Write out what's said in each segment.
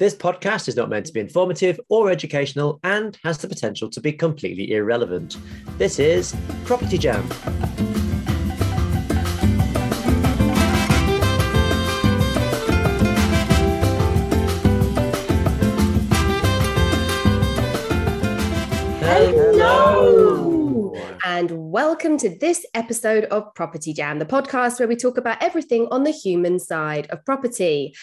This podcast is not meant to be informative or educational and has the potential to be completely irrelevant. This is Property Jam. Hello. And welcome to this episode of Property Jam, the podcast where we talk about everything on the human side of property.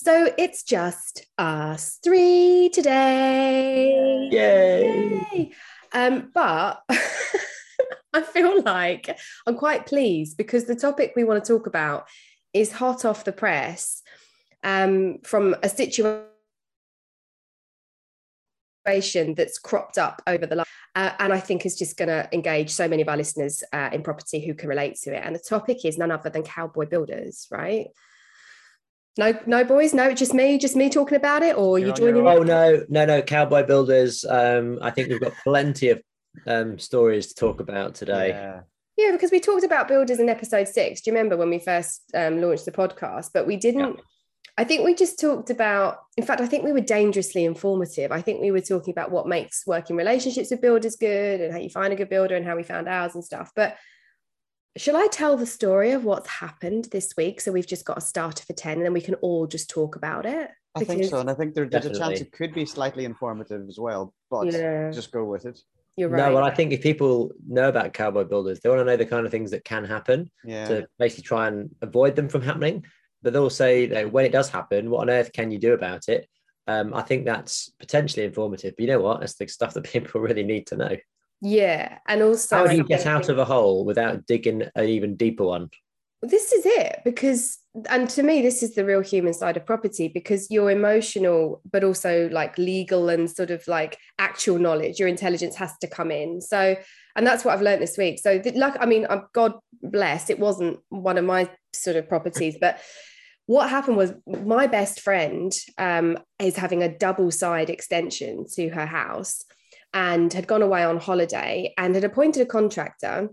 So it's just us three today. Yay! Yay. Um, but I feel like I'm quite pleased because the topic we want to talk about is hot off the press um, from a situation that's cropped up over the last, uh, and I think is just going to engage so many of our listeners uh, in property who can relate to it. And the topic is none other than cowboy builders, right? No, no, boys, no, just me, just me talking about it, or You're joining? Oh no, no, no, cowboy builders. Um, I think we've got plenty of um, stories to talk about today. Yeah. Yeah, because we talked about builders in episode six. Do you remember when we first um, launched the podcast? But we didn't. I think we just talked about. In fact, I think we were dangerously informative. I think we were talking about what makes working relationships with builders good, and how you find a good builder, and how we found ours and stuff. But shall I tell the story of what's happened this week? So we've just got a starter for ten, and then we can all just talk about it. I think so, and I think there, there's a chance it could be slightly informative as well. But Yeah. just go with it. You're right. No, well, I think if people know about cowboy builders, they want to know the kind of things that can happen Yeah. to basically try and avoid them from happening. But they'll say that when it does happen, what on earth can you do about it? Um, I think that's potentially informative. But you know what? That's the stuff that people really need to know. Yeah, and also How do you get out of a hole without digging an even deeper one? this is it because and to me this is the real human side of property because your emotional but also like legal and sort of like actual knowledge your intelligence has to come in. So and that's what i've learned this week. So the, luck i mean i'm god bless it wasn't one of my sort of properties but what happened was my best friend um, is having a double side extension to her house and had gone away on holiday and had appointed a contractor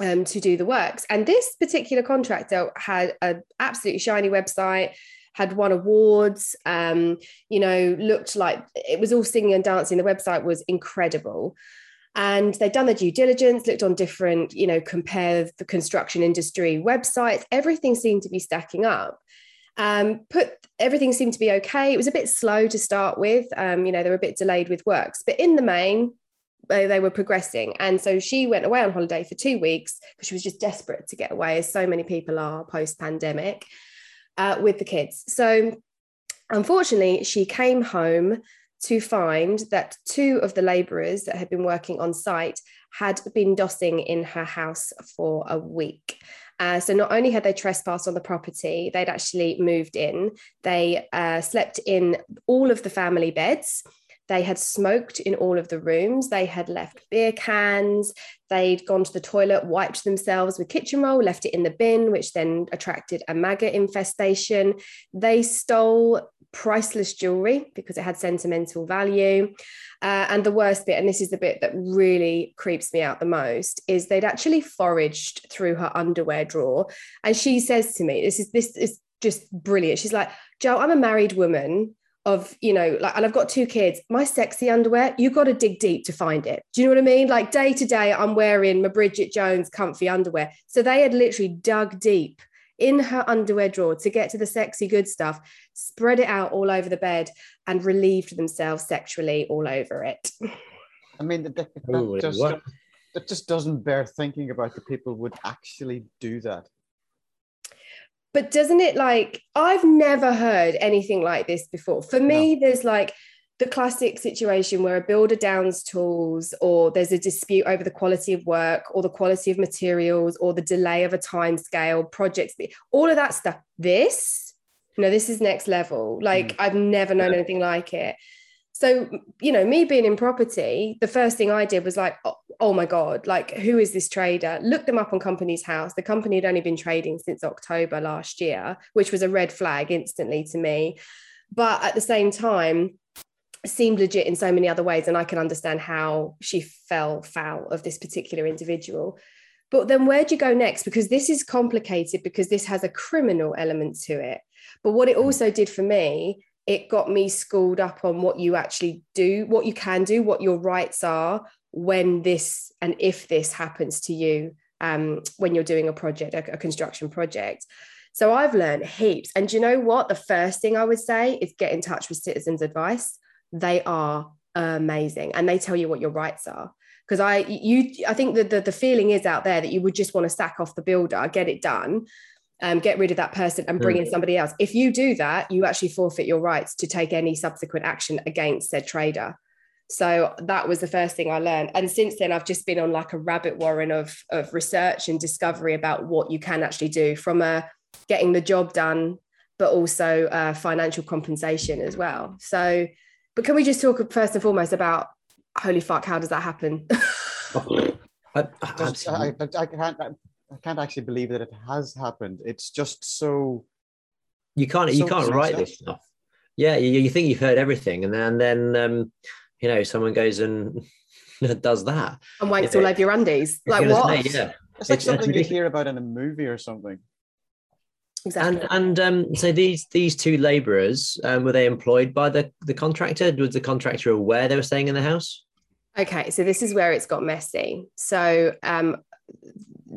um, to do the works. And this particular contractor had an absolutely shiny website, had won awards, um, you know, looked like it was all singing and dancing. The website was incredible. And they'd done their due diligence, looked on different, you know, compare the construction industry websites. Everything seemed to be stacking up. Um, put everything seemed to be okay. It was a bit slow to start with. Um, you know, they were a bit delayed with works, but in the main, they, were progressing. And so she went away on holiday for two weeks because she was just desperate to get away, as so many people are post pandemic uh, with the kids. So unfortunately, she came home to find that two of the labourers that had been working on site had been dossing in her house for a week. Uh, so not only had they trespassed on the property, they'd actually moved in. They uh, slept in all of the family beds. They had smoked in all of the rooms. They had left beer cans. They'd gone to the toilet, wiped themselves with kitchen roll, left it in the bin, which then attracted a maggot infestation. They stole priceless jewelry because it had sentimental value. Uh, and the worst bit, and this is the bit that really creeps me out the most, is they'd actually foraged through her underwear drawer. And she says to me, "This is this is just brilliant." She's like, "Joe, I'm a married woman." Of you know like and i've got two kids my sexy underwear you got to dig deep to find it. Do you know what i mean? Like day to day i'm wearing my bridget jones comfy underwear. So they had literally dug deep in her underwear drawer to get to the sexy good stuff spread it out all over the bed and relieved themselves sexually all over it. I mean, that, that, Ooh, just, that just doesn't bear thinking about the people would actually do that. But doesn't it like I've never heard anything like this before. For me, there's like the classic situation where a builder downs tools or there's a dispute over the quality of work or the quality of materials or the delay of a time scale projects all of that stuff. This no this is next level. Like mm. i've never known anything like it so you know me being in property the first thing i did was like oh, oh my god like who is this trader? Look them up on Companies House. The company had only been trading since october last year which was a red flag instantly to me. But at the same time seemed legit in so many other ways and i can understand how she fell foul of this particular individual. But then where do you go next? Because this is complicated because this has a criminal element to it. But what it hmm. also did for me it got me schooled up on what you actually do, what you can do, what your rights are when this and if this happens to you um, when you're doing a project, a, a construction project. So I've learned heaps. And you know what? The first thing I would say is get in touch with Citizens Advice. They are amazing and they tell you what your rights are. Because I you I think that the, the feeling is out there that you would just want to sack off the builder, get it done, um, get rid of that person and bring mm. in somebody else. If you do that, you actually forfeit your rights to take any subsequent action against said trader. So that was the first thing I learned. And since then, I've just been on like a rabbit warren of, of research and discovery about what you can actually do from a getting the job done, but also uh, financial compensation as well. So, but can we just talk first and foremost about holy fuck, how does that happen? I, I, I, can't, I can't actually believe that it has happened. It's just so. You can't. So you can't write this stuff. Yeah, you, you think you've heard everything, and then then um, you know someone goes and does that and wanks all over your undies. Like what? Say, yeah. It's like it's, something you hear about in a movie or something. Exactly. And and um, so these these two labourers um, were they employed by the the contractor? Was the contractor aware they were staying in the house? Okay, so this is where it's got messy. So um,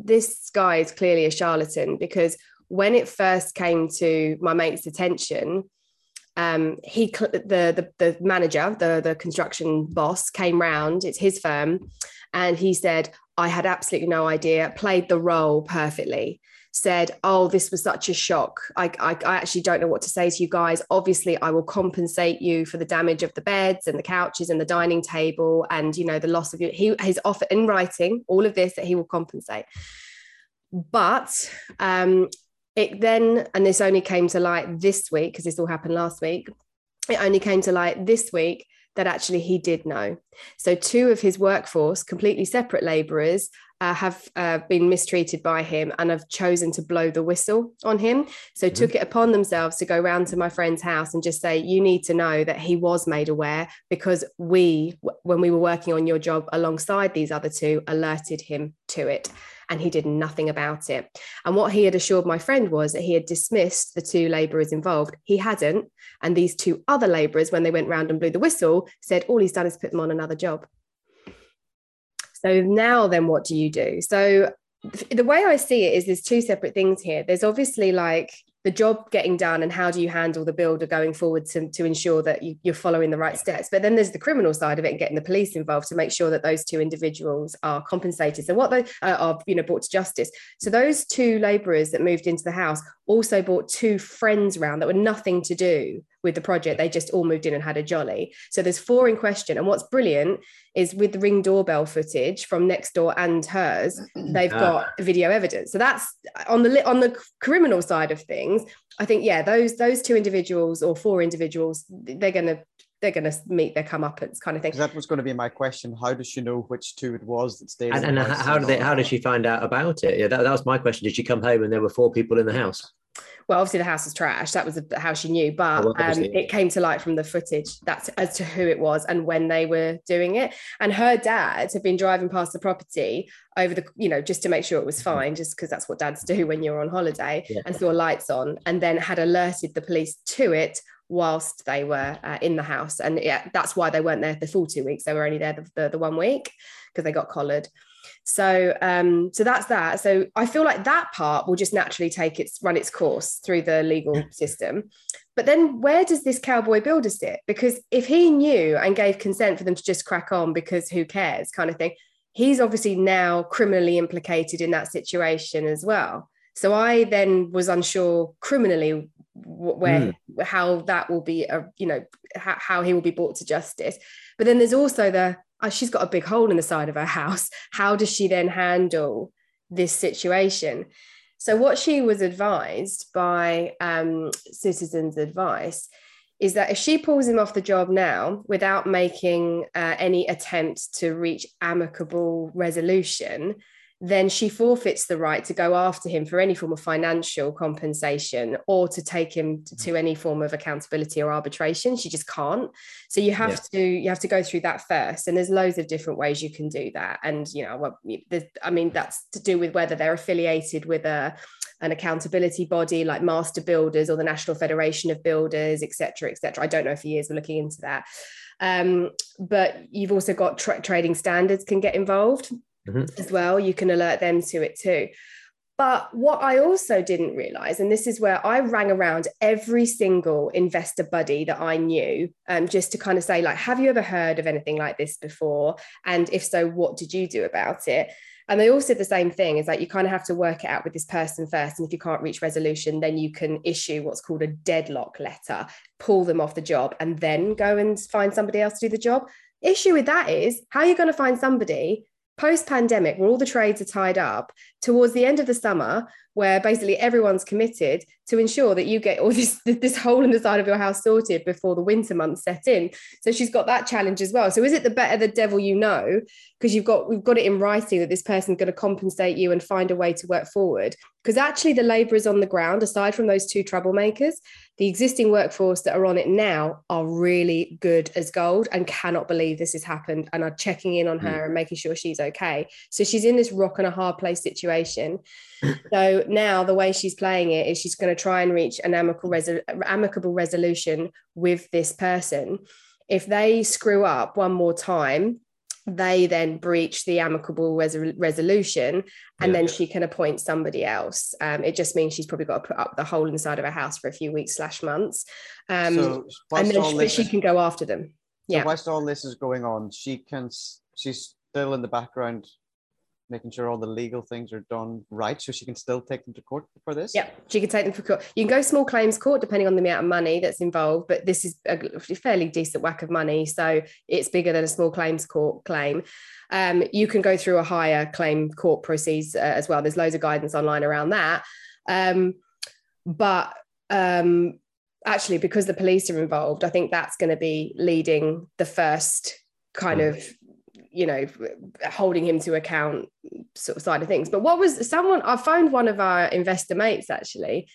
this guy is clearly a charlatan because when it first came to my mate's attention, um, he the, the the manager, the the construction boss, came round. It's his firm, and he said, "I had absolutely no idea. Played the role perfectly." Said, Oh, this was such a shock. I, I, I, actually don't know what to say to you guys. Obviously, I will compensate you for the damage of the beds and the couches and the dining table and, you know, the loss of you. He his offer in writing all of this that he will compensate. But um, it then, and this only came to light this week because this all happened last week. It only came to light this week that actually he did know. So, two of his workforce, completely separate labourers, uh, have uh, been mistreated by him and have chosen to blow the whistle on him. So, mm-hmm. took it upon themselves to go round to my friend's house and just say, You need to know that he was made aware because we, when we were working on your job alongside these other two, alerted him to it and he did nothing about it. And what he had assured my friend was that he had dismissed the two labourers involved. He hadn't. And these two other labourers, when they went round and blew the whistle, said all he's done is put them on another job. So now, then, what do you do? So the way I see it is there's two separate things here. There's obviously like the job getting done and how do you handle the builder going forward to, to ensure that you, are following the right steps but then there's the criminal side of it and getting the police involved to make sure that those two individuals are compensated so what they uh, are you know brought to justice so those two laborers that moved into the house also brought two friends around that were nothing to do with the project they just all moved in and had a jolly so there's four in question and what's brilliant is with the ring doorbell footage from next door and hers they've ah. got video evidence so that's on the on the criminal side of things i think yeah those those two individuals or four individuals they're going to they're going to meet their comeuppance kind of thing. That was going to be my question. How does she know which two it was that stayed? And, and how did they? How did she find out about it? Yeah, that, that was my question. Did she come home and there were four people in the house? Well, obviously the house was trash. That was how she knew, but oh, um, it came to light from the footage that's as to who it was and when they were doing it. And her dad had been driving past the property over the, you know, just to make sure it was fine, just because that's what dads do when you're on holiday, yeah. and saw lights on, and then had alerted the police to it whilst they were uh, in the house. And yeah, that's why they weren't there the full two weeks. They were only there the, the, the one week because they got collared. So um, so that's that. So I feel like that part will just naturally take its run its course through the legal system. But then where does this cowboy builder sit? Because if he knew and gave consent for them to just crack on because who cares kind of thing, he's obviously now criminally implicated in that situation as well. So I then was unsure criminally where mm. how that will be a you know how, how he will be brought to justice. But then there's also the oh, she's got a big hole in the side of her house. How does she then handle this situation? So, what she was advised by um, Citizens Advice is that if she pulls him off the job now without making uh, any attempt to reach amicable resolution, then she forfeits the right to go after him for any form of financial compensation or to take him to, any form of accountability or arbitration. She just can't. So you have yeah. to you have to go through that first. And there's loads of different ways you can do that. And you know i mean that's to do with whether they're affiliated with a an accountability body like master builders or the national federation of builders etc etc i don't know if he is we're looking into that. Um, but you've also got tra- trading standards can get involved mm-hmm. as well. You can alert them to it too. But what I also didn't realize, and this is where I rang around every single investor buddy that I knew, um, just to kind of say, like, have you ever heard of anything like this before? And if so, what did you do about it? And they all said the same thing is like you kind of have to work it out with this person first. And if you can't reach resolution, then you can issue what's called a deadlock letter, pull them off the job, and then go and find somebody else to do the job. Issue with that is how are you going to find somebody post pandemic, where all the trades are tied up, towards the end of the summer, where basically everyone's committed to ensure that you get all this this hole in the side of your house sorted before the winter months set in. So she's got that challenge as well. So is it the better the devil you know? Because you've got we've got it in writing that this person's going to compensate you and find a way to work forward. Because actually the labourers on the ground, aside from those two troublemakers, the existing workforce that are on it now are really good as gold and cannot believe this has happened and are checking in on her mm. and making sure she's okay. So she's in this rock and a hard place situation. So now the way she's playing it is she's going to try and reach an amicable, resol- amicable resolution with this person. If they screw up one more time, they then breach the amicable res- resolution and yeah. then she can appoint somebody else um, it just means she's probably got to put up the hole inside of her house for a few weeks slash months um, so and then she, she, can go after them yeah so whilst all this is going on she can she's still in the background making sure all the legal things are done right so she can still take them to court for this? Yeah she can take them to court. You can go small claims court depending on the amount of money that's involved but this is a fairly decent whack of money so it's bigger than a small claims court claim. Um, you can go through a higher claim court proceeds uh, as well. There's loads of guidance online around that. Um, but um, actually because the police are involved i think that's going to be leading the first kind mm. of you know holding him to account sort of side of things but what was someone i phoned one of our investor mates actually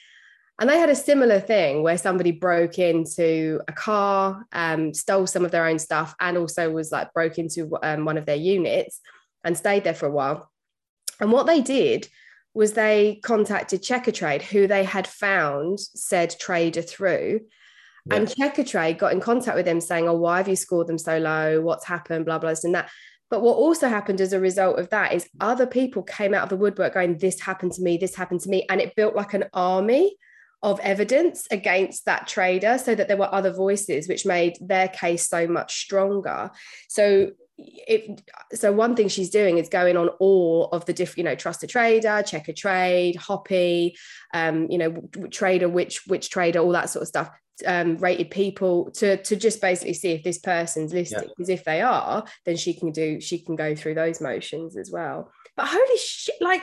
and they had a similar thing where somebody broke into a car um, stole some of their own stuff and also was like broke into um, one of their units and stayed there for a while and what they did was they contacted Checkatrade who they had found said trader through yeah. And Checkatrade got in contact with them saying, Oh, why have you scored them so low? What's happened? Blah, blah, blah, and that. But what also happened as a result of that is other people came out of the woodwork going, This happened to me, this happened to me. And it built like an army of evidence against that trader so that there were other voices, which made their case so much stronger. So it so one thing she's doing is going on all of the different you know trust a trader Checkatrade hoppy um you know trader which which trader all that sort of stuff um, rated people to to just basically see if this person's listed because yeah. if they are then she can do she can go through those motions as well. But holy shit like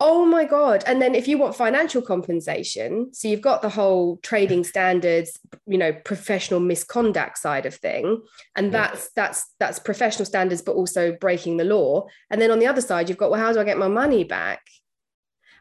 oh my god. And then if you want financial compensation so you've got the whole trading standards you know professional misconduct side of thing and yeah. that's that's that's professional standards but also breaking the law. And then on the other side you've got well how do i get my money back?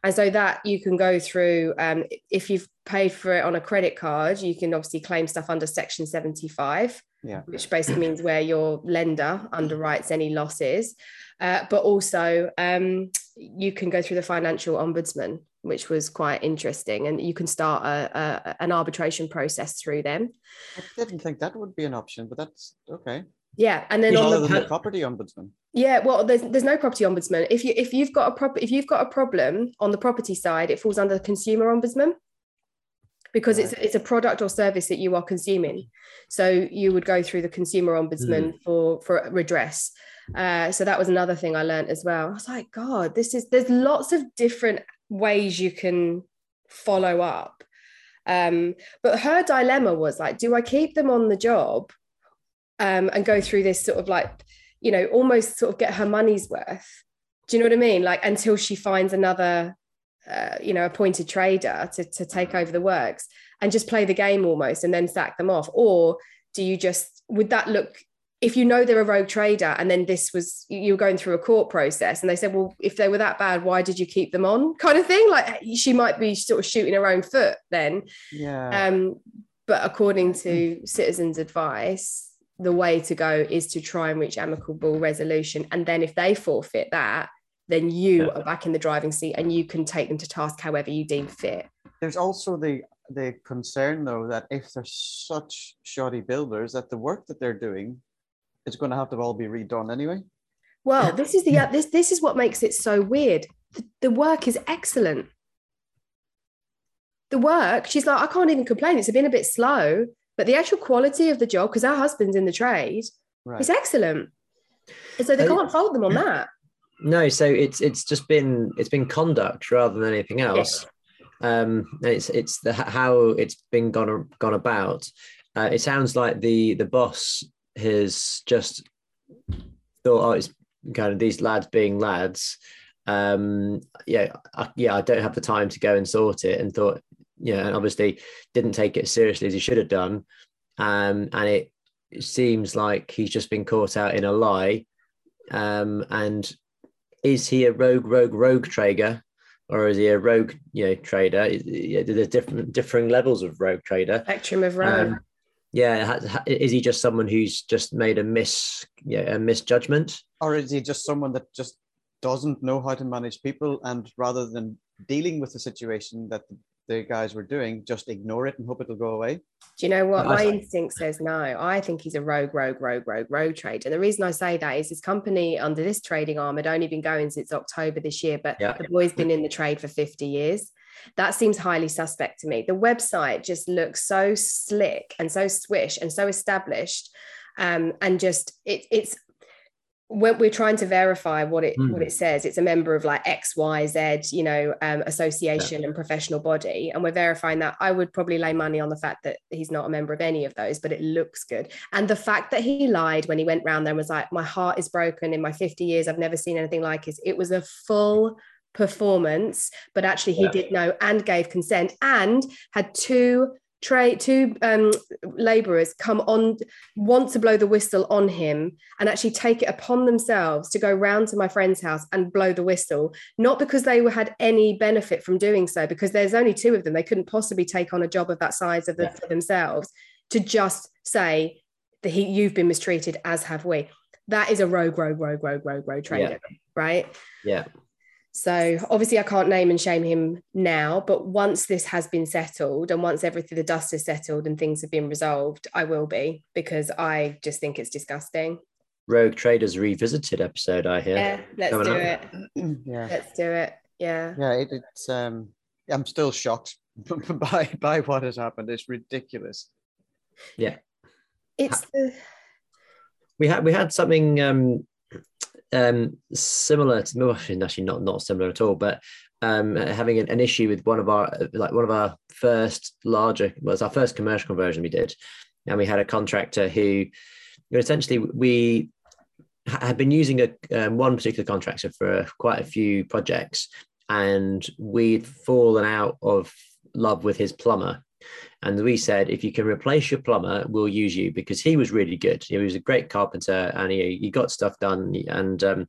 And so that you can go through um, if you've paid for it on a credit card you can obviously claim stuff under section 75 yeah. which basically means where your lender underwrites any losses uh, but also um, you can go through the financial ombudsman which was quite interesting and you can start a, a, an arbitration process through them i didn't think that would be an option but that's okay yeah, and then on the, the, property ombudsman. Yeah, well, there's there's no property ombudsman. If you if you've got a prop if you've got a problem on the property side, it falls under the consumer ombudsman because right. it's it's a product or service that you are consuming. So you would go through the consumer ombudsman mm. for for redress. Uh, so that was another thing I learned as well. I was like, God, this is there's lots of different ways you can follow up. Um, but her dilemma was like, do I keep them on the job um, and go through this sort of like, you know, almost sort of get her money's worth. Do you know what I mean? Like until she finds another, uh, you know, appointed trader to, to take over the works and just play the game almost and then sack them off. Or do you just, would that look if you know they're a rogue trader and then this was you were going through a court process and they said well if they were that bad why did you keep them on? Kind of thing? Like she might be sort of shooting her own foot then. Yeah. um but according to citizens advice the way to go is to try and reach amicable resolution. And then if they forfeit that then you Yeah. are back in the driving seat and you can take them to task however you deem fit There's also the the concern though that if they're such shoddy builders that the work that they're doing is going to have to all be redone anyway. Well, this is the this this is what makes it so weird. The, the work is excellent. The work, she's like, I can't even complain. It's been a bit slow, but the actual quality of the job, because her husband's in the trade, Right. is excellent. And so they Uh, can't fault them on that. No, so it's it's just been it's been conduct rather than anything else. Um, and it's it's the how it's been gone gone about. Uh, it sounds like the the boss has just thought, oh, it's kind of these lads being lads. Um, yeah, I, yeah, I don't have the time to go and sort it, and thought, yeah, and obviously didn't take it seriously as he should have done. Um, and it, it seems like he's just been caught out in a lie. Um, and is he a rogue, rogue, rogue trader, or is he a rogue, you know, trader? Yeah, There's different, differing levels of rogue trader. Spectrum of rogue. Um, yeah, ha- ha- is he just someone who's just made a mis, yeah, a misjudgment? Or is he just someone that just doesn't know how to manage people and rather than dealing with the situation that the, the guys were doing, just ignore it and hope it'll go away? Do you know what? My instinct says no. I think he's a rogue, rogue, rogue, rogue, rogue trader. And the reason I say that is his company under this trading arm had only been going since October this year, but Yeah. the boy's been in the trade for 50 years. That seems highly suspect to me. The website just looks so slick and so swish and so established. Um, and just it, it's when we're trying to verify what it Hmm. what it says, it's a member of like X, Y, Z, you know, um, association and professional body, and we're verifying that. I would probably lay money on the fact that he's not a member of any of those, but it looks good. And the fact that he lied when he went round there and was like, "My heart is broken. In my 50 years, I've never seen anything like it." It was a full performance, but actually he Yeah. did know and gave consent and had two trade two um, laborers come on want to blow the whistle on him and actually take it upon themselves to go round to my friend's house and blow the whistle. Not because they had any benefit from doing so because there's only two of them. They couldn't possibly take on a job of that size of the, Yeah. for themselves to just say that he you've been mistreated as have we. That is a rogue rogue rogue rogue rogue rogue trader right? Yeah, so obviously, I can't name and shame him now, but once this has been settled and once everything, the dust is settled and things have been resolved, I will be because I just think it's disgusting. Rogue Traders Revisited episode, I hear. Yeah, let's Coming do up. it. yeah. Let's do it. Yeah. Yeah, it, it's um I'm still shocked by by what has happened. It's ridiculous. Yeah. It's the we had we had something um um similar to well, actually not not similar at all but um having an, an issue with one of our like one of our first larger well it's our first commercial conversion we did. And we had a contractor who essentially we had been using a um, one particular contractor for quite a few projects and we'd fallen out of love with his plumber and we said, if you can replace your plumber, we'll use you because he was really good. He was a great carpenter and he, he got stuff done. And um,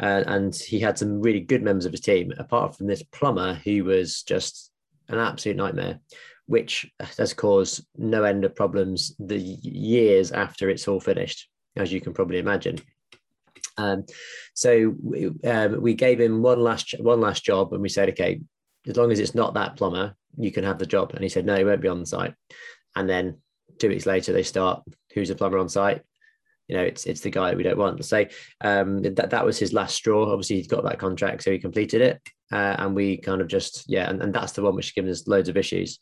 uh, and he had some really good members of his team. Apart from this plumber, who was just an absolute nightmare, which has caused no end of problems the years after it's all finished, as you can probably imagine. Um, so we, um, we gave him one last one last job, and we said, okay, as long as it's not that plumber, you can have the job. And he said, no, he won't be on site. And then two weeks later, they start, who's the plumber on site? You know, it's it's the guy we don't want. So um, that that was his last straw. Obviously, he's got that contract, so he completed it. Uh, and we kind of just yeah, and, and that's the one which given us loads of issues.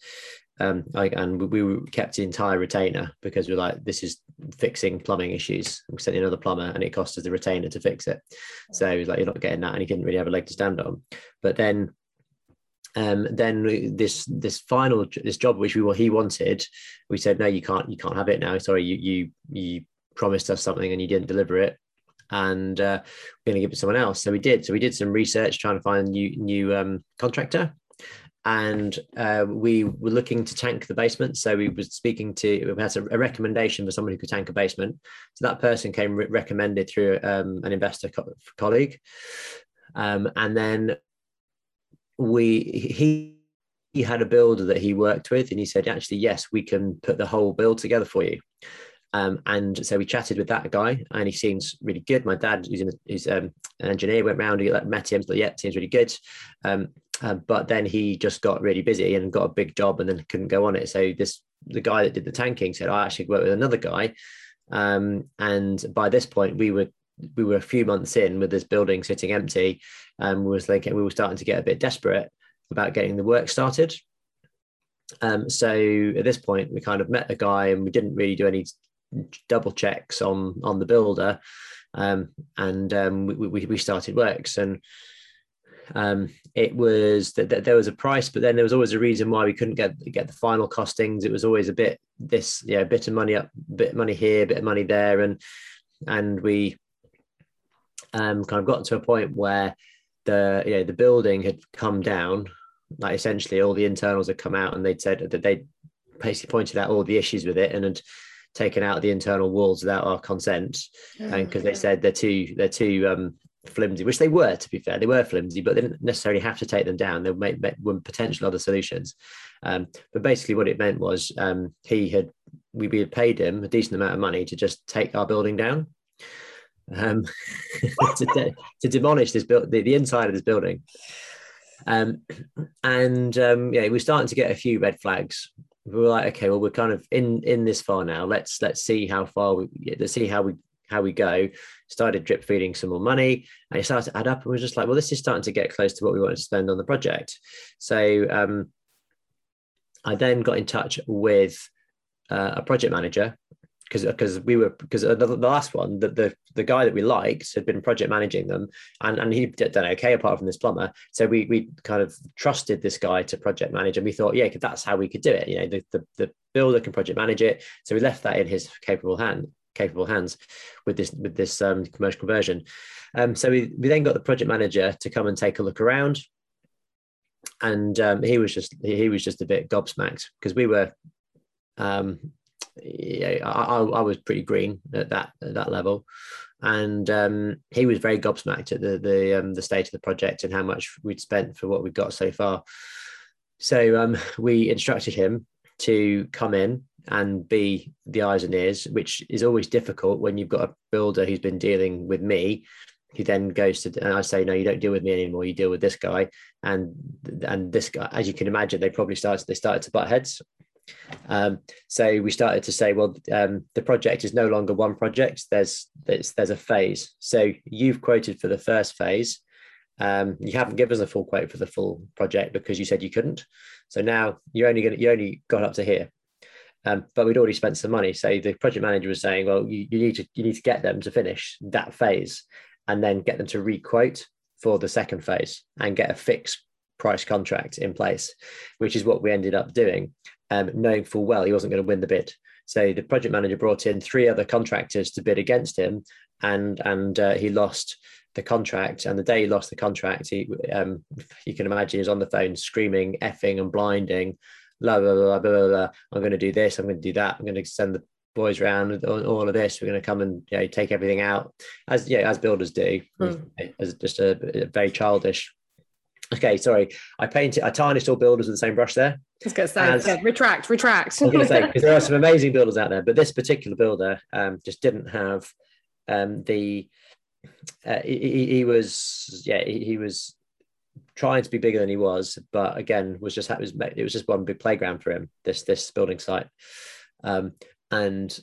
Um, like, and we, we kept the entire retainer because we're like, this is fixing plumbing issues. We sent another plumber, and it cost us the retainer to fix it. So he was like, you're not getting that, and he didn't really have a leg to stand on. But then um, then this this final this job which we were he wanted, we said no, you can't you can't have it now. Sorry, you you you promised us something and you didn't deliver it, and uh, we're going to give it to someone else. So we did. So we did some research trying to find a new new um, contractor, and uh, we were looking to tank the basement. So we were speaking to, we had a, recommendation for somebody who could tank a basement. So that person came re- recommended through um, an investor co- colleague. Um, and then we, he, he had a builder that he worked with and he said, actually, yes, we can put the whole build together for you. Um, and so we chatted with that guy, and he seems really good. My dad, who's, in, who's um, an engineer, went round, he met him, but yeah, seems really good. Um, uh, but then he just got really busy and got a big job, and then couldn't go on it. So this the guy that did the tanking said, "I actually worked with another guy," um, and by this point we were we were a few months in with this building sitting empty, and was thinking we were starting to get a bit desperate about getting the work started. Um, so at this point, we kind of met the guy, and we didn't really do any double checks on on the builder, um, and um, we, we, we started works and. Um, it was that, there was a price, but then there was always a reason why we couldn't get get the final costings. It was always a bit this, yeah, bit of money up, bit of money here, bit of money there, and and we um, kind of got to a point where the you know the building had come down, like essentially all the internals had come out, and they'd said that they basically pointed out all the issues with it and had taken out the internal walls without our consent, and because they said they're too they're too um, flimsy, which they were to be fair, they were flimsy, but they didn't necessarily have to take them down. They make, make were potential other solutions. Um, but basically, what it meant was um, he had we, we had paid him a decent amount of money to just take our building down. Um, to, de- to demolish this build the, the inside of this building um, and um, yeah, we're starting to get a few red flags we were like, okay, well, we're kind of in in this far now. Let's let's see how far we let's see how we how we go. Started drip feeding some more money, and it started to add up. And we are just like, well, this is starting to get close to what we wanted to spend on the project. So um, I then got in touch with uh, a project manager because because we were because the, the, last one that the the guy that we liked had been project managing them and and he done okay apart from this plumber. So we we kind of trusted this guy to project manage and we thought yeah that's how we could do it you know the, the, the builder can project manage it. So we left that in his capable hand capable hands with this with this um, commercial conversion. Um, so we, we then got the project manager to come and take a look around and um, he was just he was just a bit gobsmacked because we were um, yeah, I, I, was pretty green at that at that level, and um, he was very gobsmacked at the the um, the state of the project and how much we'd spent for what we've got so far. So um, we instructed him to come in and be the eyes and ears, which is always difficult when you've got a builder who's been dealing with me who then goes to and I say, no, you don't deal with me anymore. You deal with this guy, and and this guy, as you can imagine, they probably started they started to butt heads, um, so we started to say, well, um, the project is no longer one project. There's there's there's a phase. So you've quoted for the first phase. Um, you haven't given us a full quote for the full project because you said you couldn't. So now you're only going you only got up to here. Um, but we'd already spent some money. So the project manager was saying, well, you, you need to you need to get them to finish that phase and then get them to requote for the second phase and get a fixed price contract in place, which is what we ended up doing um, knowing full well he wasn't going to win the bid. So the project manager brought in three other contractors to bid against him, and and uh, he lost the contract. And the day he lost the contract, he um, you can imagine he was on the phone screaming, effing and blinding, blah blah blah blah blah. blah. I'm going to do this. I'm going to do that. I'm going to send the boys around with all of this. We're going to come and you know, take everything out as yeah as builders do, mm. as just a, a very childish Okay, sorry. I painted, I tarnished all builders with the same brush there. I was going to say, As, yeah, retract, retract. I was going to say, because there are some amazing builders out there, but this particular builder um, just didn't have um, the, uh, he, he, was, yeah, he, he, was trying to be bigger than he was, but again, was just, it was, it was just one big playground for him, this, this building site. Um, and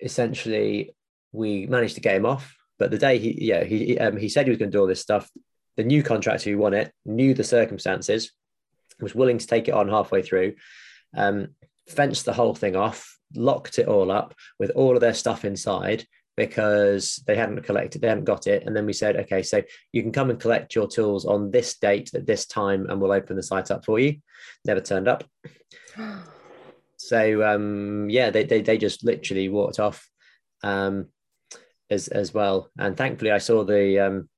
essentially we managed to get him off, but the day he, yeah, he, um, he said he was going to do all this stuff the new contractor who won it knew the circumstances, was willing to take it on halfway through, um, fenced the whole thing off, locked it all up with all of their stuff inside because they hadn't collected, they hadn't got it. And then we said, okay, so you can come and collect your tools on this date at this time, and we'll open the site up for you. Never turned up. so um, yeah, they, they they just literally walked off um, as as well. And thankfully, I saw the um,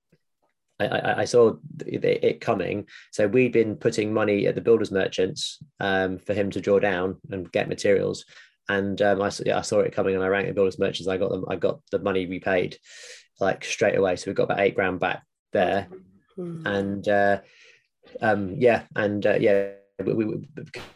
I, I, saw it, it coming. So we'd been putting money at the builders merchants um, for him to draw down and get materials. And um, I, yeah, I saw it coming and I rang the builders merchants. I got them. I got the money repaid like straight away. So we got about eight grand back there. Mm-hmm. And uh, um, yeah, and uh, yeah, we, we,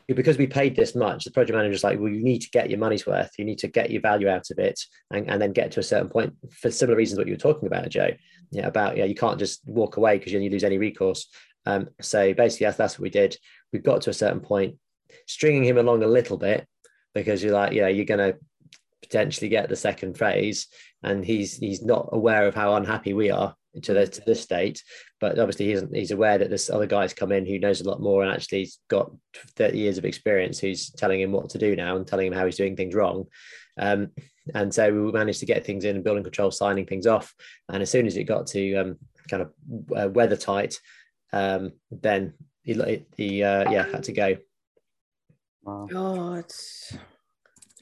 because we paid this much, the project manager's like, well, you need to get your money's worth. You need to get your value out of it, and, and then get to a certain point for similar reasons what you were talking about, Joe. Yeah, about yeah, you can't just walk away because you lose any recourse. Um, so basically, that's that's what we did. We got to a certain point, stringing him along a little bit because you're like, yeah, you're to potentially get the second phase, and he's he's not aware of how unhappy we are to, the, to this state. But obviously, he's, he's aware that this other guy's come in who knows a lot more and actually he's got 30 years of experience who's telling him what to do now and telling him how he's doing things wrong. Um, and so we managed to get things in and building control, signing things off. And as soon as it got to um, kind of uh, weather tight, um, then he, he uh, yeah, had to go. Wow. God,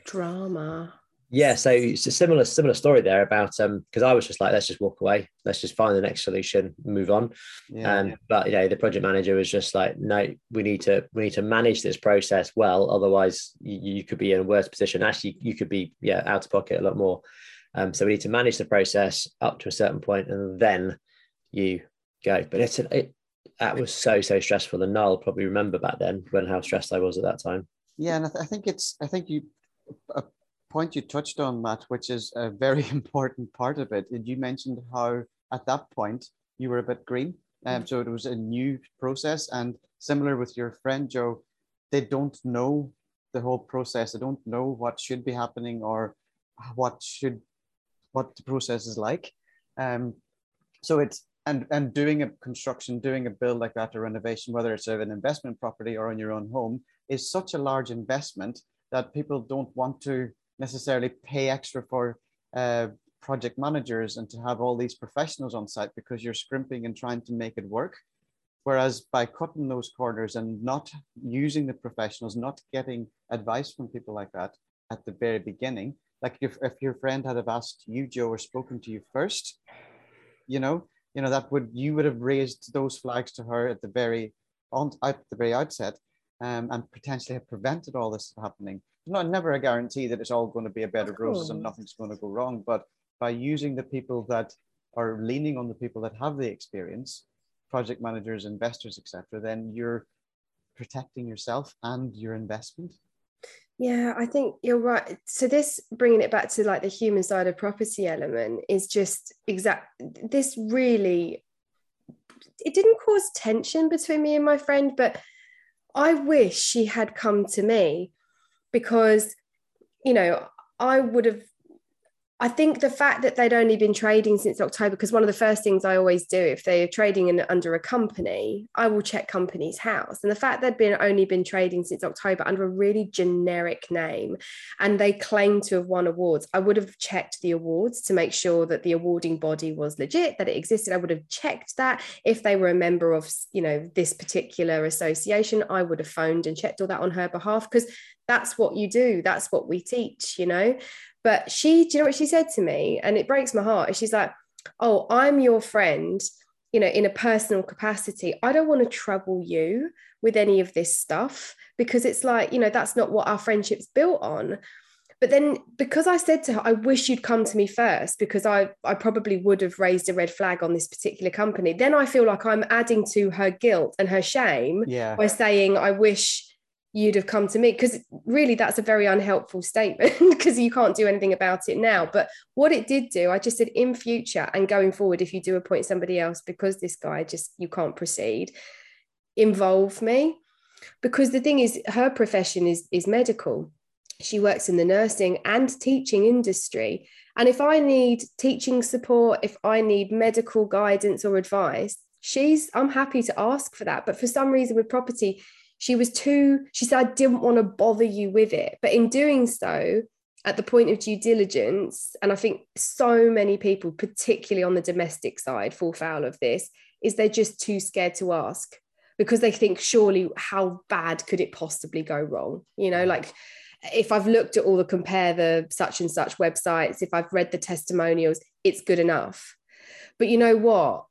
drama yeah so it's a similar similar story there about um because i was just like let's just walk away. Let's just find the next solution move on. Yeah, um yeah. but yeah the project manager was just like no we need to we need to manage this process well otherwise you, you could be in a worse position. Actually you could be yeah out of pocket a lot more. Um so we need to manage the process up to a certain point and then you go. But it's a, it that was so so stressful and Niall probably remember back then when how stressed I was at that time. Yeah and I, th- I think it's I think you point you touched on, Matt, which is a very important part of it. And you mentioned how at that point you were a bit green. Um, so it was a new process. And similar with your friend Joe, they don't know the whole process. They don't know what should be happening or what should what the process is like. Um, so it's and and doing a construction, doing a build like that, a renovation, whether it's an investment property or on your own home, is such a large investment that people don't want to necessarily pay extra for uh, project managers and to have all these professionals on site because you're scrimping and trying to make it work. Whereas by cutting those corners and not using the professionals, not getting advice from people like that at the very beginning, like if, if your friend had have asked you, Joe, or spoken to you first, you know, you know, that would you would have raised those flags to her at the very on at the very outset um, and potentially have prevented all this happening not never a guarantee that it's all going to be a bed of roses and nothing's going to go wrong. But by using the people that are leaning on the people that have the experience, project managers, investors, etc., then you're protecting yourself and your investment. Yeah, I think you're right. So this bringing it back to like the human side of property element is just exact. This really, it didn't cause tension between me and my friend, but I wish she had come to me because you know I would have I think the fact that they'd only been trading since October, because one of the first things I always do if they are trading in, under a company, I will check Companies House. And the fact they'd been only been trading since October under a really generic name and they claim to have won awards, I would have checked the awards to make sure that the awarding body was legit, that it existed. I would have checked that. If they were a member of, you know, this particular association, I would have phoned and checked all that on her behalf because that's what you do. That's what we teach, you know. But she, do you know what she said to me? And it breaks my heart. She's like, Oh, I'm your friend, you know, in a personal capacity. I don't want to trouble you with any of this stuff because it's like, you know, that's not what our friendship's built on. But then because I said to her, I wish you'd come to me first because I, I probably would have raised a red flag on this particular company. Then I feel like I'm adding to her guilt and her shame yeah. by saying, I wish you'd have come to me because really that's a very unhelpful statement because you can't do anything about it now. But what it did do i just said in future and going forward if you do appoint somebody else because this guy just you can't proceed involve me. Because the thing is her profession is is medical. She works in the nursing and teaching industry. And if i need teaching support if i need medical guidance or advice she's i'm happy to ask for that. But for some reason with property she was too, she said, I didn't want to bother you with it. But in doing so, at the point of due diligence, and I think so many people, particularly on the domestic side, fall foul of this, is they're just too scared to ask because they think, surely, how bad could it possibly go wrong? You know, like if I've looked at all the compare the such and such websites, if I've read the testimonials, it's good enough. But you know what?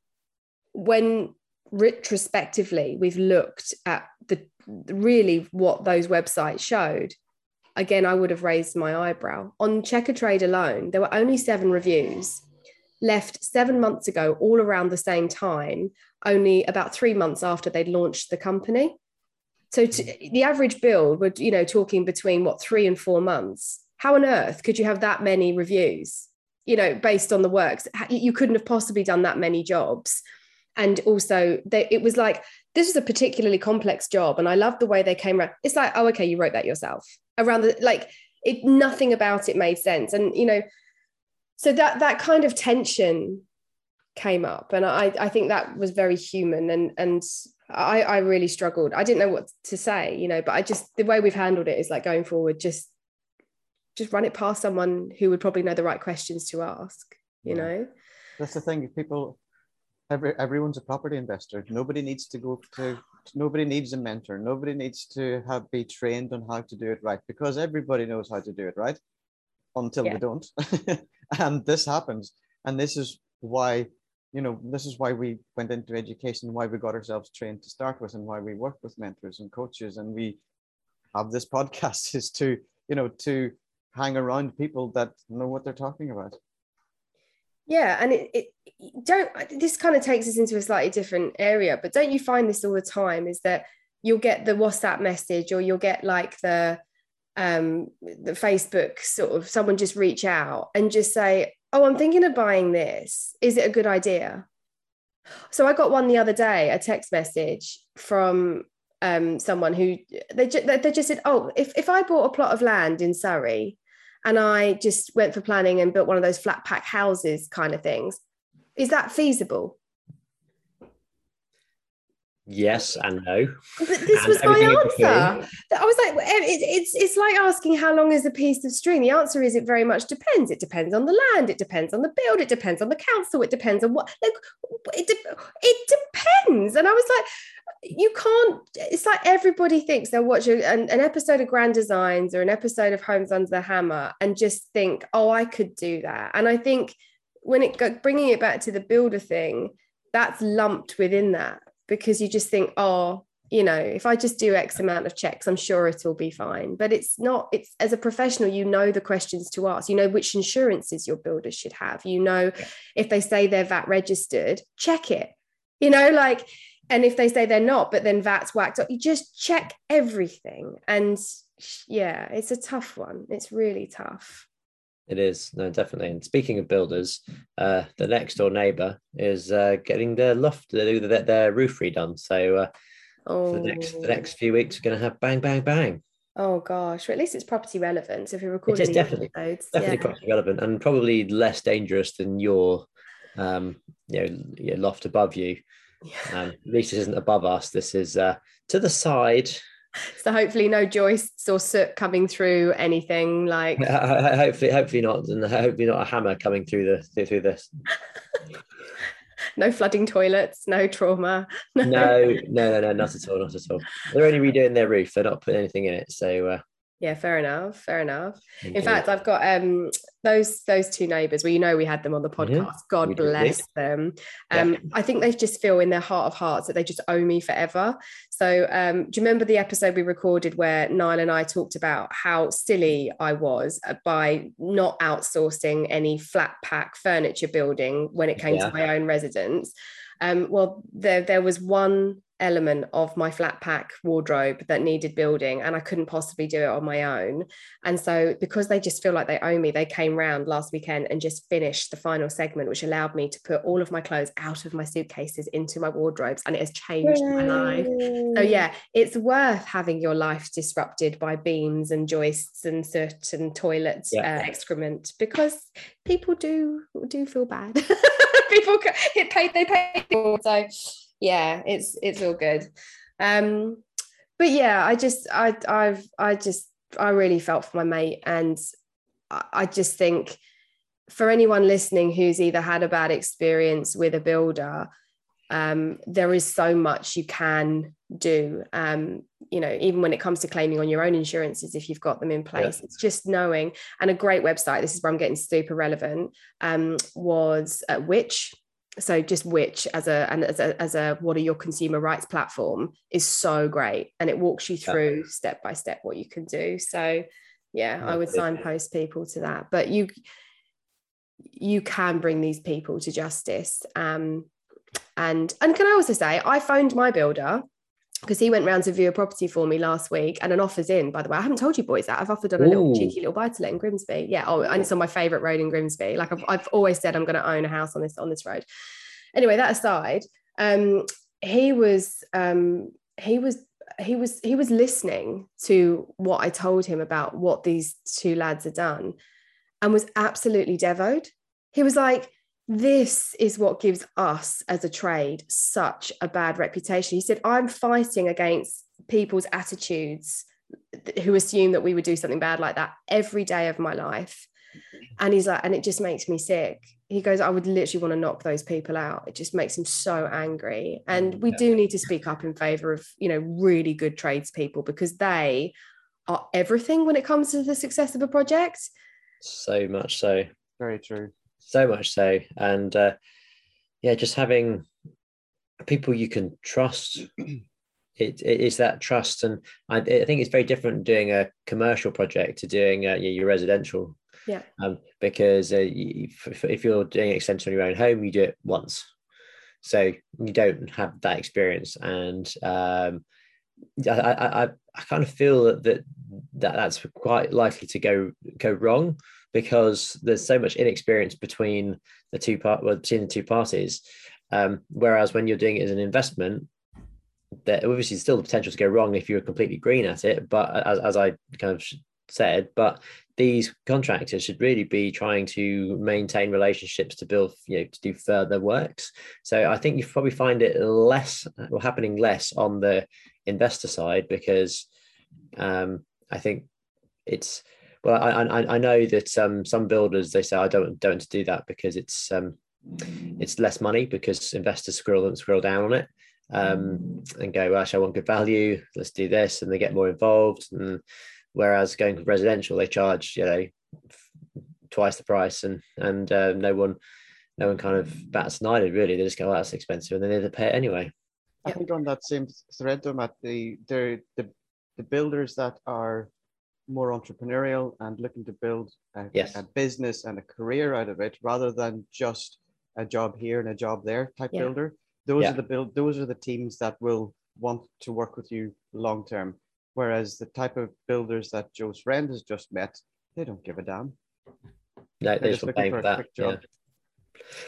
when retrospectively we've looked at the really what those websites showed. Again i would have raised my eyebrow. On Checkatrade alone there were only seven reviews left seven months ago all around the same time only about three months after they'd launched the company. So to, the average build we're you know talking between what three and four months. How on earth could you have that many reviews you know based on the works? You couldn't have possibly done that many jobs and also they, it was like this is a particularly complex job and i love the way they came around. It's like oh okay you wrote that yourself. Around the like it nothing about it made sense. And you know so that that kind of tension came up and i i think that was very human and and i i really struggled. I didn't know what to say you know but i just the way we've handled it is like going forward just just run it past someone who would probably know the right questions to ask you yeah. know? That's the thing people every everyone's a property investor. Nobody needs to go to nobody needs a mentor. Nobody needs to have be trained on how to do it right because everybody knows how to do it right until yeah. they don't. And this happens. And this is why you know this is why we went into education why we got ourselves trained to start with and why we work with mentors and coaches. And we have this podcast is to you know to hang around people that know what they're talking about yeah and it, it don't this kind of takes us into a slightly different area but don't you find this all the time is that you'll get the whatsapp message or you'll get like the um the facebook sort of someone just reach out and just say oh i'm thinking of buying this. Is it a good idea? So i got one the other day a text message from um someone who they, ju- they just said oh if, if i bought a plot of land in surrey and I just went for planning and built one of those flat pack houses kind of things. Is that feasible? Yes and no. But this and was my answer. I was like, it, it's it's like asking how long is a piece of string. The answer is it very much depends. It depends on the land. It depends on the build. It depends on the council. It depends on what. Like it de- it depends. And I was like, you can't it's like everybody thinks they'll watch an, an, episode of grand designs or an episode of homes under the hammer and just think oh i could do that and i think when it got bringing it back to the builder thing that's lumped within that because you just think oh you know if i just do x amount of checks i'm sure it'll be fine. But it's not it's as a professional you know the questions to ask. You know which insurances your builders should have. You know if they say they're vat registered check it. You know like and if they say they're not but then that's whacked up you just check everything. And yeah it's a tough one. It's really tough it is no definitely and speaking of builders uh the next door neighbor is uh getting their loft their, their roof redone so uh oh. for the next the next few weeks we're going to have bang bang bang oh gosh well, at least it's property relevant so if you're recording it is definitely episodes, definitely yeah. property relevant and probably less dangerous than your um you know your loft above you um, at least this isn't above us. This is uh, to the side. So hopefully no joists or soot coming through anything like. hopefully, hopefully not, and hopefully not a hammer coming through the through this. no flooding toilets, no trauma. No. no, no, no, no, not at all, not at all. They're only redoing their roof. They're not putting anything in it, so uh, yeah fair enough fair enough. In fact i've got um those those two neighbors well you know we had them on the podcast. Yeah, god bless them. Um yeah. i think they just feel in their heart of hearts that they just owe me forever. So um do you remember the episode we recorded where Niall and i talked about how silly i was by not outsourcing any flat pack furniture building when it came yeah. to my own residence um, well, there there was one element of my flat pack wardrobe that needed building and I couldn't possibly do it on my own. And so because they just feel like they owe me, they came round last weekend and just finished the final segment, which allowed me to put all of my clothes out of my suitcases into my wardrobes and it has changed Yay. my life. So yeah, it's worth having your life disrupted by beams and joists and soot and toilet yeah. uh, excrement because people do do feel bad. people it paid they pay so yeah, it's it's all good. Um, but yeah, I just I I've I just I really felt for my mate, and I, I just think for anyone listening who's either had a bad experience with a builder, um, there is so much you can do. Um, you know, even when it comes to claiming on your own insurances, if you've got them in place, yeah. it's just knowing. And a great website, this is where I'm getting super relevant, um, was at Which, so just which as a and as a as a what are your consumer rights platform is so great and it walks you through yeah. step by step what you can do so yeah, I would signpost people to that. But you you can bring these people to justice. Um, and and can I also say, I phoned my builder because he went round to view a property for me last week and an offer's in, by the way. I haven't told you boys that. I've offered on a Ooh. little cheeky little buy to let in Grimsby. Yeah. Oh, and it's on my favourite road in Grimsby. Like I've, I've always said I'm going to own a house on this on this road. Anyway, that aside, um, he was um, he was he was he was listening to what I told him about what these two lads had done and was absolutely devoed. He was like, this is what gives us as a trade such a bad reputation. He said, I'm fighting against people's attitudes who assume that we would do something bad like that every day of my life. And he's like, and it just makes me sick he goes, I would literally want to knock those people out. It just makes him so angry. And mm, we yeah. do need to speak up in favor of, you know, really good tradespeople because they are everything when it comes to the success of a project. So much so. Very true. So much so. And uh, yeah, just having people you can trust. It, it is that trust, and I, I, think it's very different doing a commercial project to doing a, your residential yeah. Um, because uh, if, if you're doing extension on your own home, you do it once. So you don't have that experience. And um, I, I, I kind of feel that, that, that that's quite likely to go go wrong because there's so much inexperience between the two part well, between the two parties. Um, whereas when you're doing it as an investment, there obviously still the potential to go wrong if you're completely green at it. But as, as I kind of said, but these contractors should really be trying to maintain relationships to build, you know, to do further works. So I think you probably find it less or happening less on the investor side because um, I think it's well, I, I, I know that um, some builders they say I don't don't do that because it's um, it's less money because investors scroll and scroll down on it um, and go, well, actually, I want good value. Let's do this, and they get more involved and Whereas going for residential, they charge you know twice the price, and and uh, no one no one kind of bats an eyelid really. They just go, oh, that's expensive, and then they have to pay it anyway. I think on that same thread, though, Matt, the the the, the builders that are more entrepreneurial and looking to build a, yes. a, business and a career out of it rather than just a job here and a job there type yeah. builder. Those yeah. are the build those are the teams that will want to work with you long term. Whereas the type of builders that Joe's friend has just met, they don't give a damn. No, they're, just looking for that. Yeah.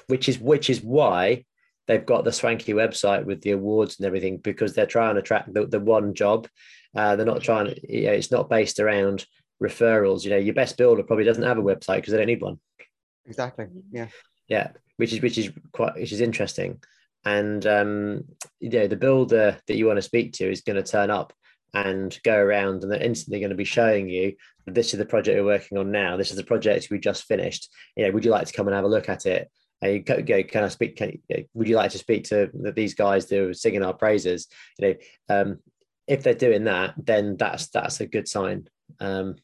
Which is which is why they've got the swanky website with the awards and everything because they're trying to attract the, the one job. Uh, they're not trying. You know, it's not based around referrals. You know, your best builder probably doesn't have a website because they don't need one. Exactly. Yeah. Yeah, which is which is quite which is interesting. And um, you know, the builder that you want to speak to is going to turn up and go around and they're instantly going to be showing you this is the project we're working on now this is the project we just finished you know would you like to come and have a look at it and you go can i speak can you, would you like to speak to these guys that are singing our praises you know um, if they're doing that then that's that's a good sign um,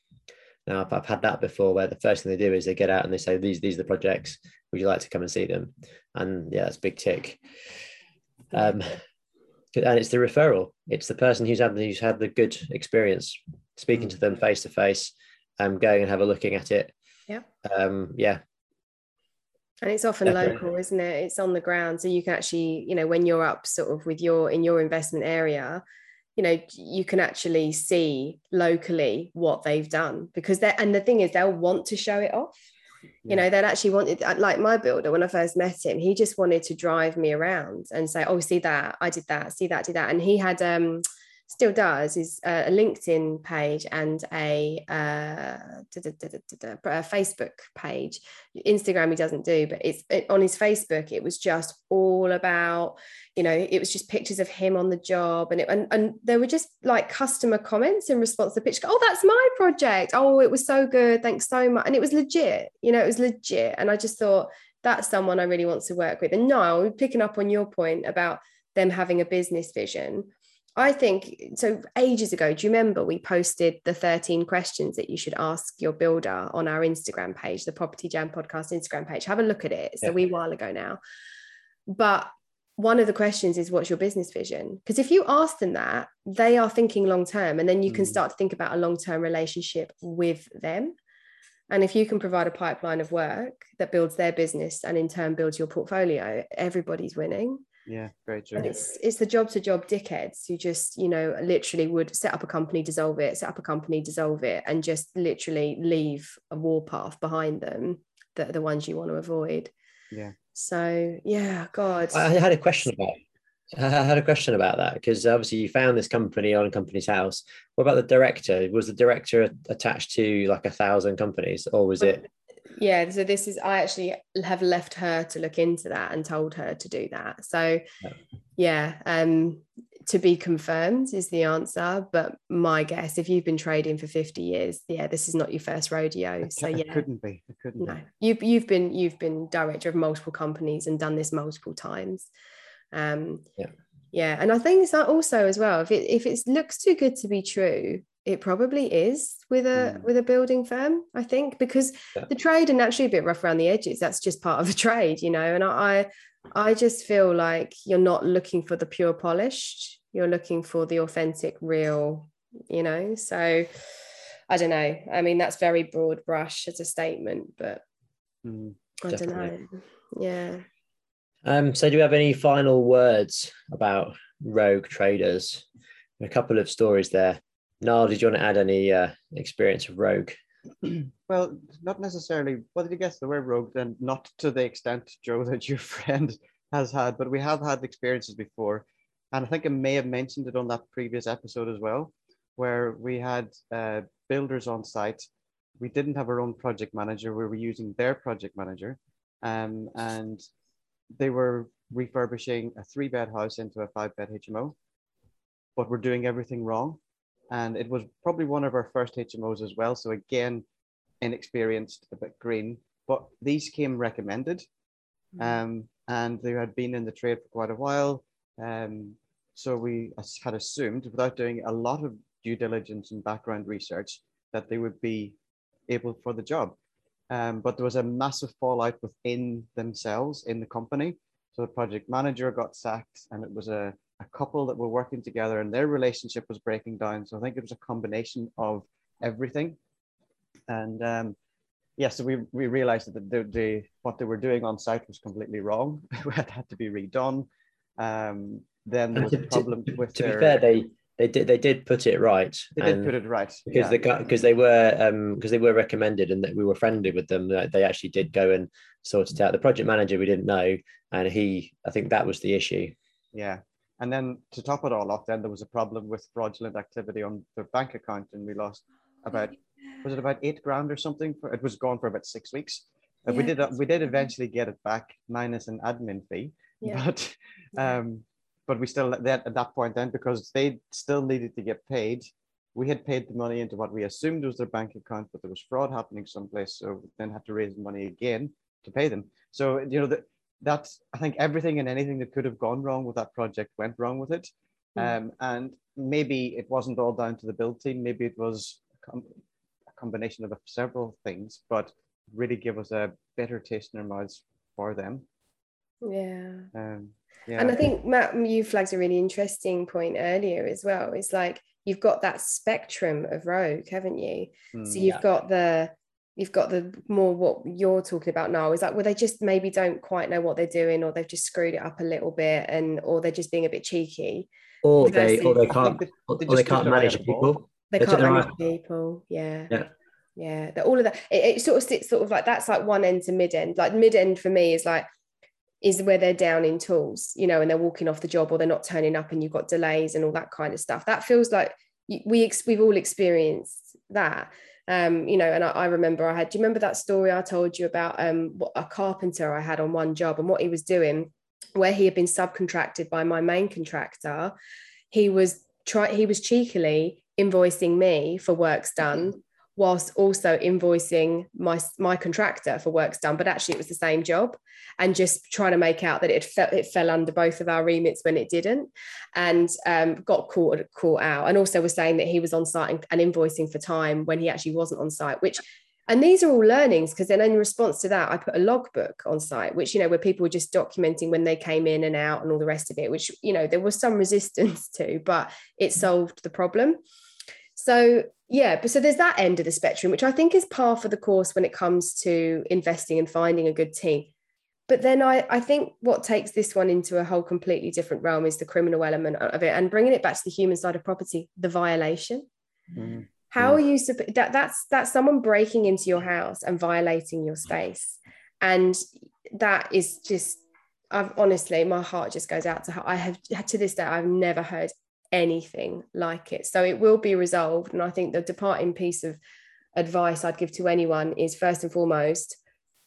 now I've, I've had that before where the first thing they do is they get out and they say these these are the projects would you like to come and see them and yeah that's big tick um, and it's the referral. It's the person who's had who's had the good experience speaking to them face to face, um, going and have a looking at it. Yeah. Um, yeah. And it's often Definitely. local, isn't it? It's on the ground, so you can actually, you know, when you're up sort of with your in your investment area, you know, you can actually see locally what they've done because they're and the thing is they'll want to show it off. You know they'd actually wanted like my builder when i first met him he just wanted to drive me around and say oh see that? I did that. See that? Did that? And he had um still does is a LinkedIn page and a, uh, a Facebook page. Instagram he doesn't do, but it's it, on his Facebook. It was just all about, you know, it was just pictures of him on the job, and it, and and there were just like customer comments in response to the picture. Oh, that's my project. Oh, it was so good. Thanks so much. And it was legit. You know, it was legit. And I just thought that's someone I really want to work with. And no, picking up on your point about them having a business vision I think so. Ages ago, do you remember we posted the 13 questions that you should ask your builder on our Instagram page, the Property Jam Podcast Instagram page? Have a look at it. It's yeah. a wee while ago now. but one of the questions is what's your business vision because if you ask them that they are thinking long term and then you can Mm. start to think about a long term relationship with them and if you can provide a pipeline of work that builds their business and in turn builds your portfolio everybody's winning Yeah, very true. and it's it's the job to job dickheads who just you know literally would set up a company dissolve it set up a company dissolve it and just literally leave a warpath behind them that are the ones you want to avoid Yeah. so yeah god I had a question about. I had a question about that because obviously you found this company on a Companies House. What about the director? Was the director attached to like a thousand companies, or was it? Yeah so this is i actually have left her to look into that and told her to do that so Yeah. yeah um to be confirmed is the answer but my guess if you've been trading for 50 years yeah this is not your first rodeo so cou- it yeah couldn't be. It couldn't no be. you've you've been you've been director of multiple companies and done this multiple times um Yeah. yeah and i think it's also as well if it if it looks too good to be true it probably is with a Mm. with a building firm i think because Yeah. the trade are naturally a bit rough around the edges that's just part of the trade you know and i i just feel like you're not looking for the pure polished you're looking for the authentic real you know so i don't know i mean that's very broad brush as a statement but Mm. I don't know. Yeah. Um, so, do you have any final words about rogue traders? A couple of stories there. Niall, did you want to add any uh, experience of rogue? Well, not necessarily. Well, did you guess the word rogue? Then not to the extent, Joe, that your friend has had, but we have had experiences before, and I think I may have mentioned it on that previous episode as well, where we had uh, builders on site. We didn't have our own project manager. We were using their project manager, um, and they were refurbishing a three-bed house into a five-bed HMO, but we're doing everything wrong and it was probably one of our first HMOs as well. So again, inexperienced, a bit green, but these came recommended, um, and they had been in the trade for quite a while. Um, so we had assumed, without doing a lot of due diligence and background research, that they would be able for the job. Um, but there was a massive fallout within themselves in the company. So the project manager got sacked, and it was a, a couple that were working together, and their relationship was breaking down. So I think it was a combination of everything. And um, yeah, so we, we realized that the, the what they were doing on site was completely wrong. it had to be redone. Um, then there was a To- problem to, with to their. be fair, they they did they did put it right. they did put it right because yeah. they because they were um because they were recommended and that we were friendly with them they actually did go and sort it out the project manager we didn't know and he i think that was the issue Yeah. And then to top it all off, then there was a problem with fraudulent activity on the bank account, and we lost about was it about eight grand or something? For, it was gone for about six weeks. Uh, we did we did eventually get it back minus an admin fee, Yeah. but Yeah. um, but we still that at that point then because they still needed to get paid. We had paid the money into what we assumed was their bank account, but there was fraud happening someplace, so we then had to raise money again to pay them. So you know that that's I think everything and anything that could have gone wrong with that project went wrong with it. Mm. Um, and maybe it wasn't all down to the build team. Maybe it was a, com- a combination of several things, but really give us a better taste in our mouths for them. Yeah. Um, yeah. And I think Matt, you flagged a really interesting point earlier as well. It's like you've got that spectrum of rogue, haven't you? Mm, So you've got the you've got the more what you're talking about now is like well they just maybe don't quite know what they're doing or they've just screwed it up a little bit and or they're just being a bit cheeky. Or they or they can't think or they they can't took their eye manage off people. They They can't manage eye- people yeah. Yeah. yeah all of that it, it sort of sits sort of like that's like one end to mid end. Like mid end for me is like is where they're down in tools you know and they're walking off the job or they're not turning up and you've got delays and all that kind of stuff. That feels like we we've all experienced that um you know and I, I remember i had do you remember that story i told you about um what a carpenter i had on one job and what he was doing? Where he had been subcontracted by my main contractor he was try he was cheekily invoicing me for works done whilst also invoicing my my contractor for works done but actually it was the same job and just trying to make out that it felt it fell under both of our remits when it didn't and um, got caught caught out and also was saying that he was on site and, and invoicing for time when he actually wasn't on site which and these are all learnings because then in response to that, I put a logbook on site, which, you know, where people were just documenting when they came in and out and all the rest of it, which, you know, there was some resistance to, but it solved the problem. So, yeah, but so there's that end of the spectrum, which I think is par for the course when it comes to investing and finding a good team. But then I, I think what takes this one into a whole completely different realm is the criminal element of it and bringing it back to the human side of property, the violation. Mm how are you that that's that's someone breaking into your house and violating your space and that is just i've honestly my heart just goes out to her i have to this day i've never heard anything like it so it will be resolved and i think the departing piece of advice i'd give to anyone is first and foremost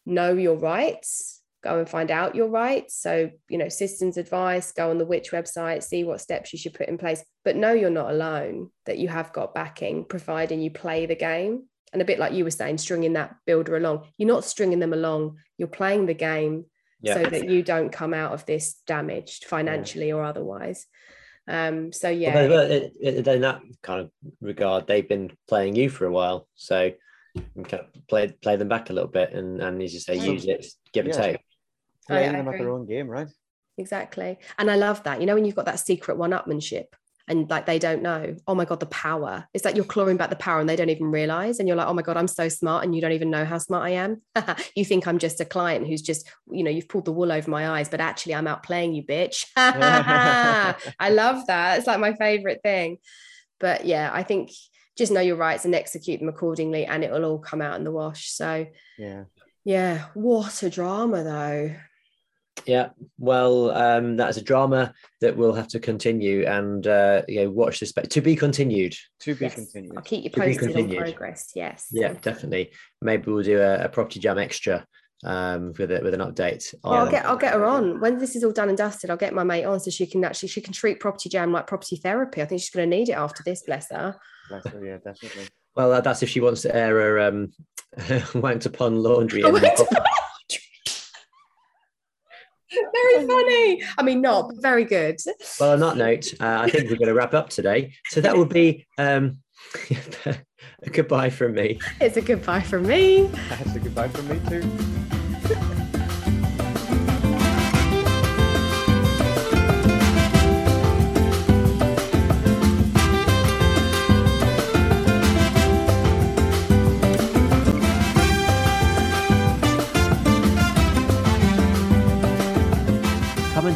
know your rights go and find out your rights. So, you know, Citizens Advice, go on the Which website, see what steps you should put in place, but know you're not alone, that you have got backing, providing you play the game. And a bit like you were saying, stringing that builder along, you're not stringing them along, you're playing the game yeah. so that you don't come out of this damaged financially yeah. or otherwise. Um, so yeah, well, in that kind of regard, they've been playing you for a while, so play play them back a little bit, and and as you say, use it, give and take playing them at their own game, right? Exactly. And I love that. You know, when you've got that secret one upmanship and like they don't know, oh my God, the power. It's like you're clawing back the power and they don't even realize. And you're like, oh my God, I'm so smart. And you don't even know how smart I am. you think I'm just a client who's just, you know, you've pulled the wool over my eyes, but actually I'm out playing you, bitch. I love that. It's like my favorite thing. But yeah, I think just know your rights and execute them accordingly and it will all come out in the wash. So yeah. Yeah. What a drama though. Yeah, well, um, that's a drama that we'll have to continue and uh, you know watch this. to be continued. To be yes. continued. I'll keep you posted on progress. Yes. Yeah, definitely. Maybe we'll do a, a property jam extra um, with it with an update. Well, I'll get I'll get her on when this is all done and dusted. I'll get my mate on so she can actually she can treat property jam like property therapy. I think she's going to need it after this. Bless her. Bless her. Yeah, definitely. Well, that's if she wants to air her um, wanked upon laundry. Very funny. I mean, not, but very good. Well, on that note, uh, I think we're going to wrap up today. So that would be um, a goodbye from me. It's a goodbye from me. That's a goodbye from me too.